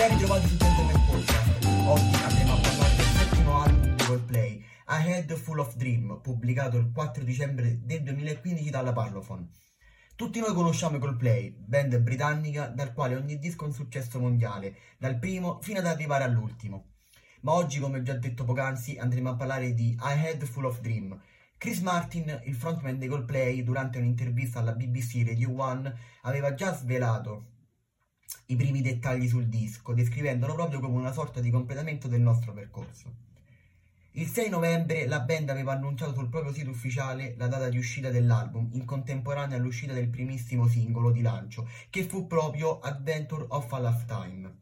Ben ritrovati su Gentleman Podcast. Oggi andremo a parlare del settimo album di Coldplay, A Head Full of Dream, pubblicato il 4 dicembre del 2015 dalla Parlophone. Tutti noi conosciamo i Coldplay, band britannica dal quale ogni disco è un successo mondiale, dal primo fino ad arrivare all'ultimo. Ma oggi, come già detto poc'anzi, andremo a parlare di I Head Full of Dream. Chris Martin, il frontman dei Coldplay, durante un'intervista alla BBC Radio 1, aveva già svelato i primi dettagli sul disco, descrivendolo proprio come una sorta di completamento del nostro percorso. Il 6 novembre la band aveva annunciato sul proprio sito ufficiale la data di uscita dell'album, in contemporanea all'uscita del primissimo singolo di lancio, che fu proprio Adventure of a Lifetime.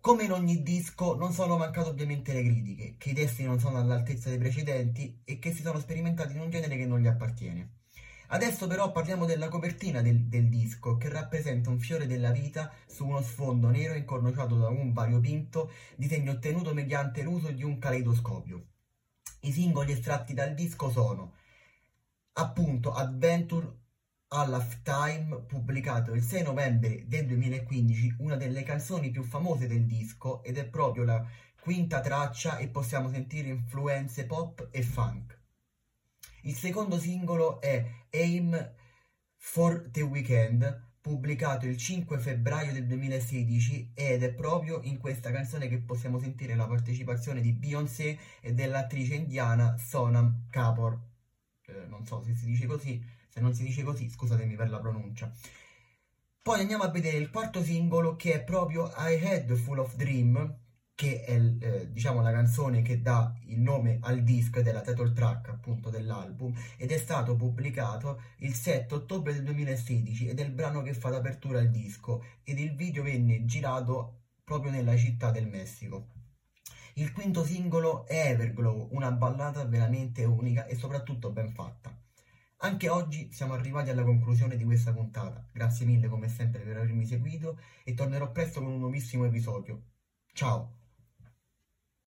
Come in ogni disco, non sono mancate ovviamente le critiche, che i testi non sono all'altezza dei precedenti e che si sono sperimentati in un genere che non gli appartiene. Adesso però parliamo della copertina del, del, disco che rappresenta un fiore della vita su uno sfondo nero incorniciato da un variopinto disegno ottenuto mediante l'uso di un caleidoscopio. I singoli estratti dal disco sono appunto Adventure a Lifetime, pubblicato il 6 novembre del 2015, una delle canzoni più famose del disco ed è proprio la quinta traccia e possiamo sentire influenze pop e funk. Il secondo singolo è Aim for the Weekend, pubblicato il 5 febbraio del 2016 ed è proprio in questa canzone che possiamo sentire la partecipazione di Beyoncé e dell'attrice indiana Sonam Kapoor. Eh, non so se si dice così, se non si dice così scusatemi per la pronuncia. Poi andiamo a vedere il quarto singolo che è proprio I Had Full of Dream, che è eh, diciamo la canzone che dà il nome al disco ed è la title track appunto dell'album ed è stato pubblicato il 7 ottobre del 2016 ed è il brano che fa d'apertura al disco ed il video venne girato proprio nella città del Messico. Il quinto singolo è Everglow, una ballata veramente unica e soprattutto ben fatta. Anche oggi siamo arrivati alla conclusione di questa puntata. Grazie mille come sempre per avermi seguito e tornerò presto con un nuovissimo episodio. Ciao!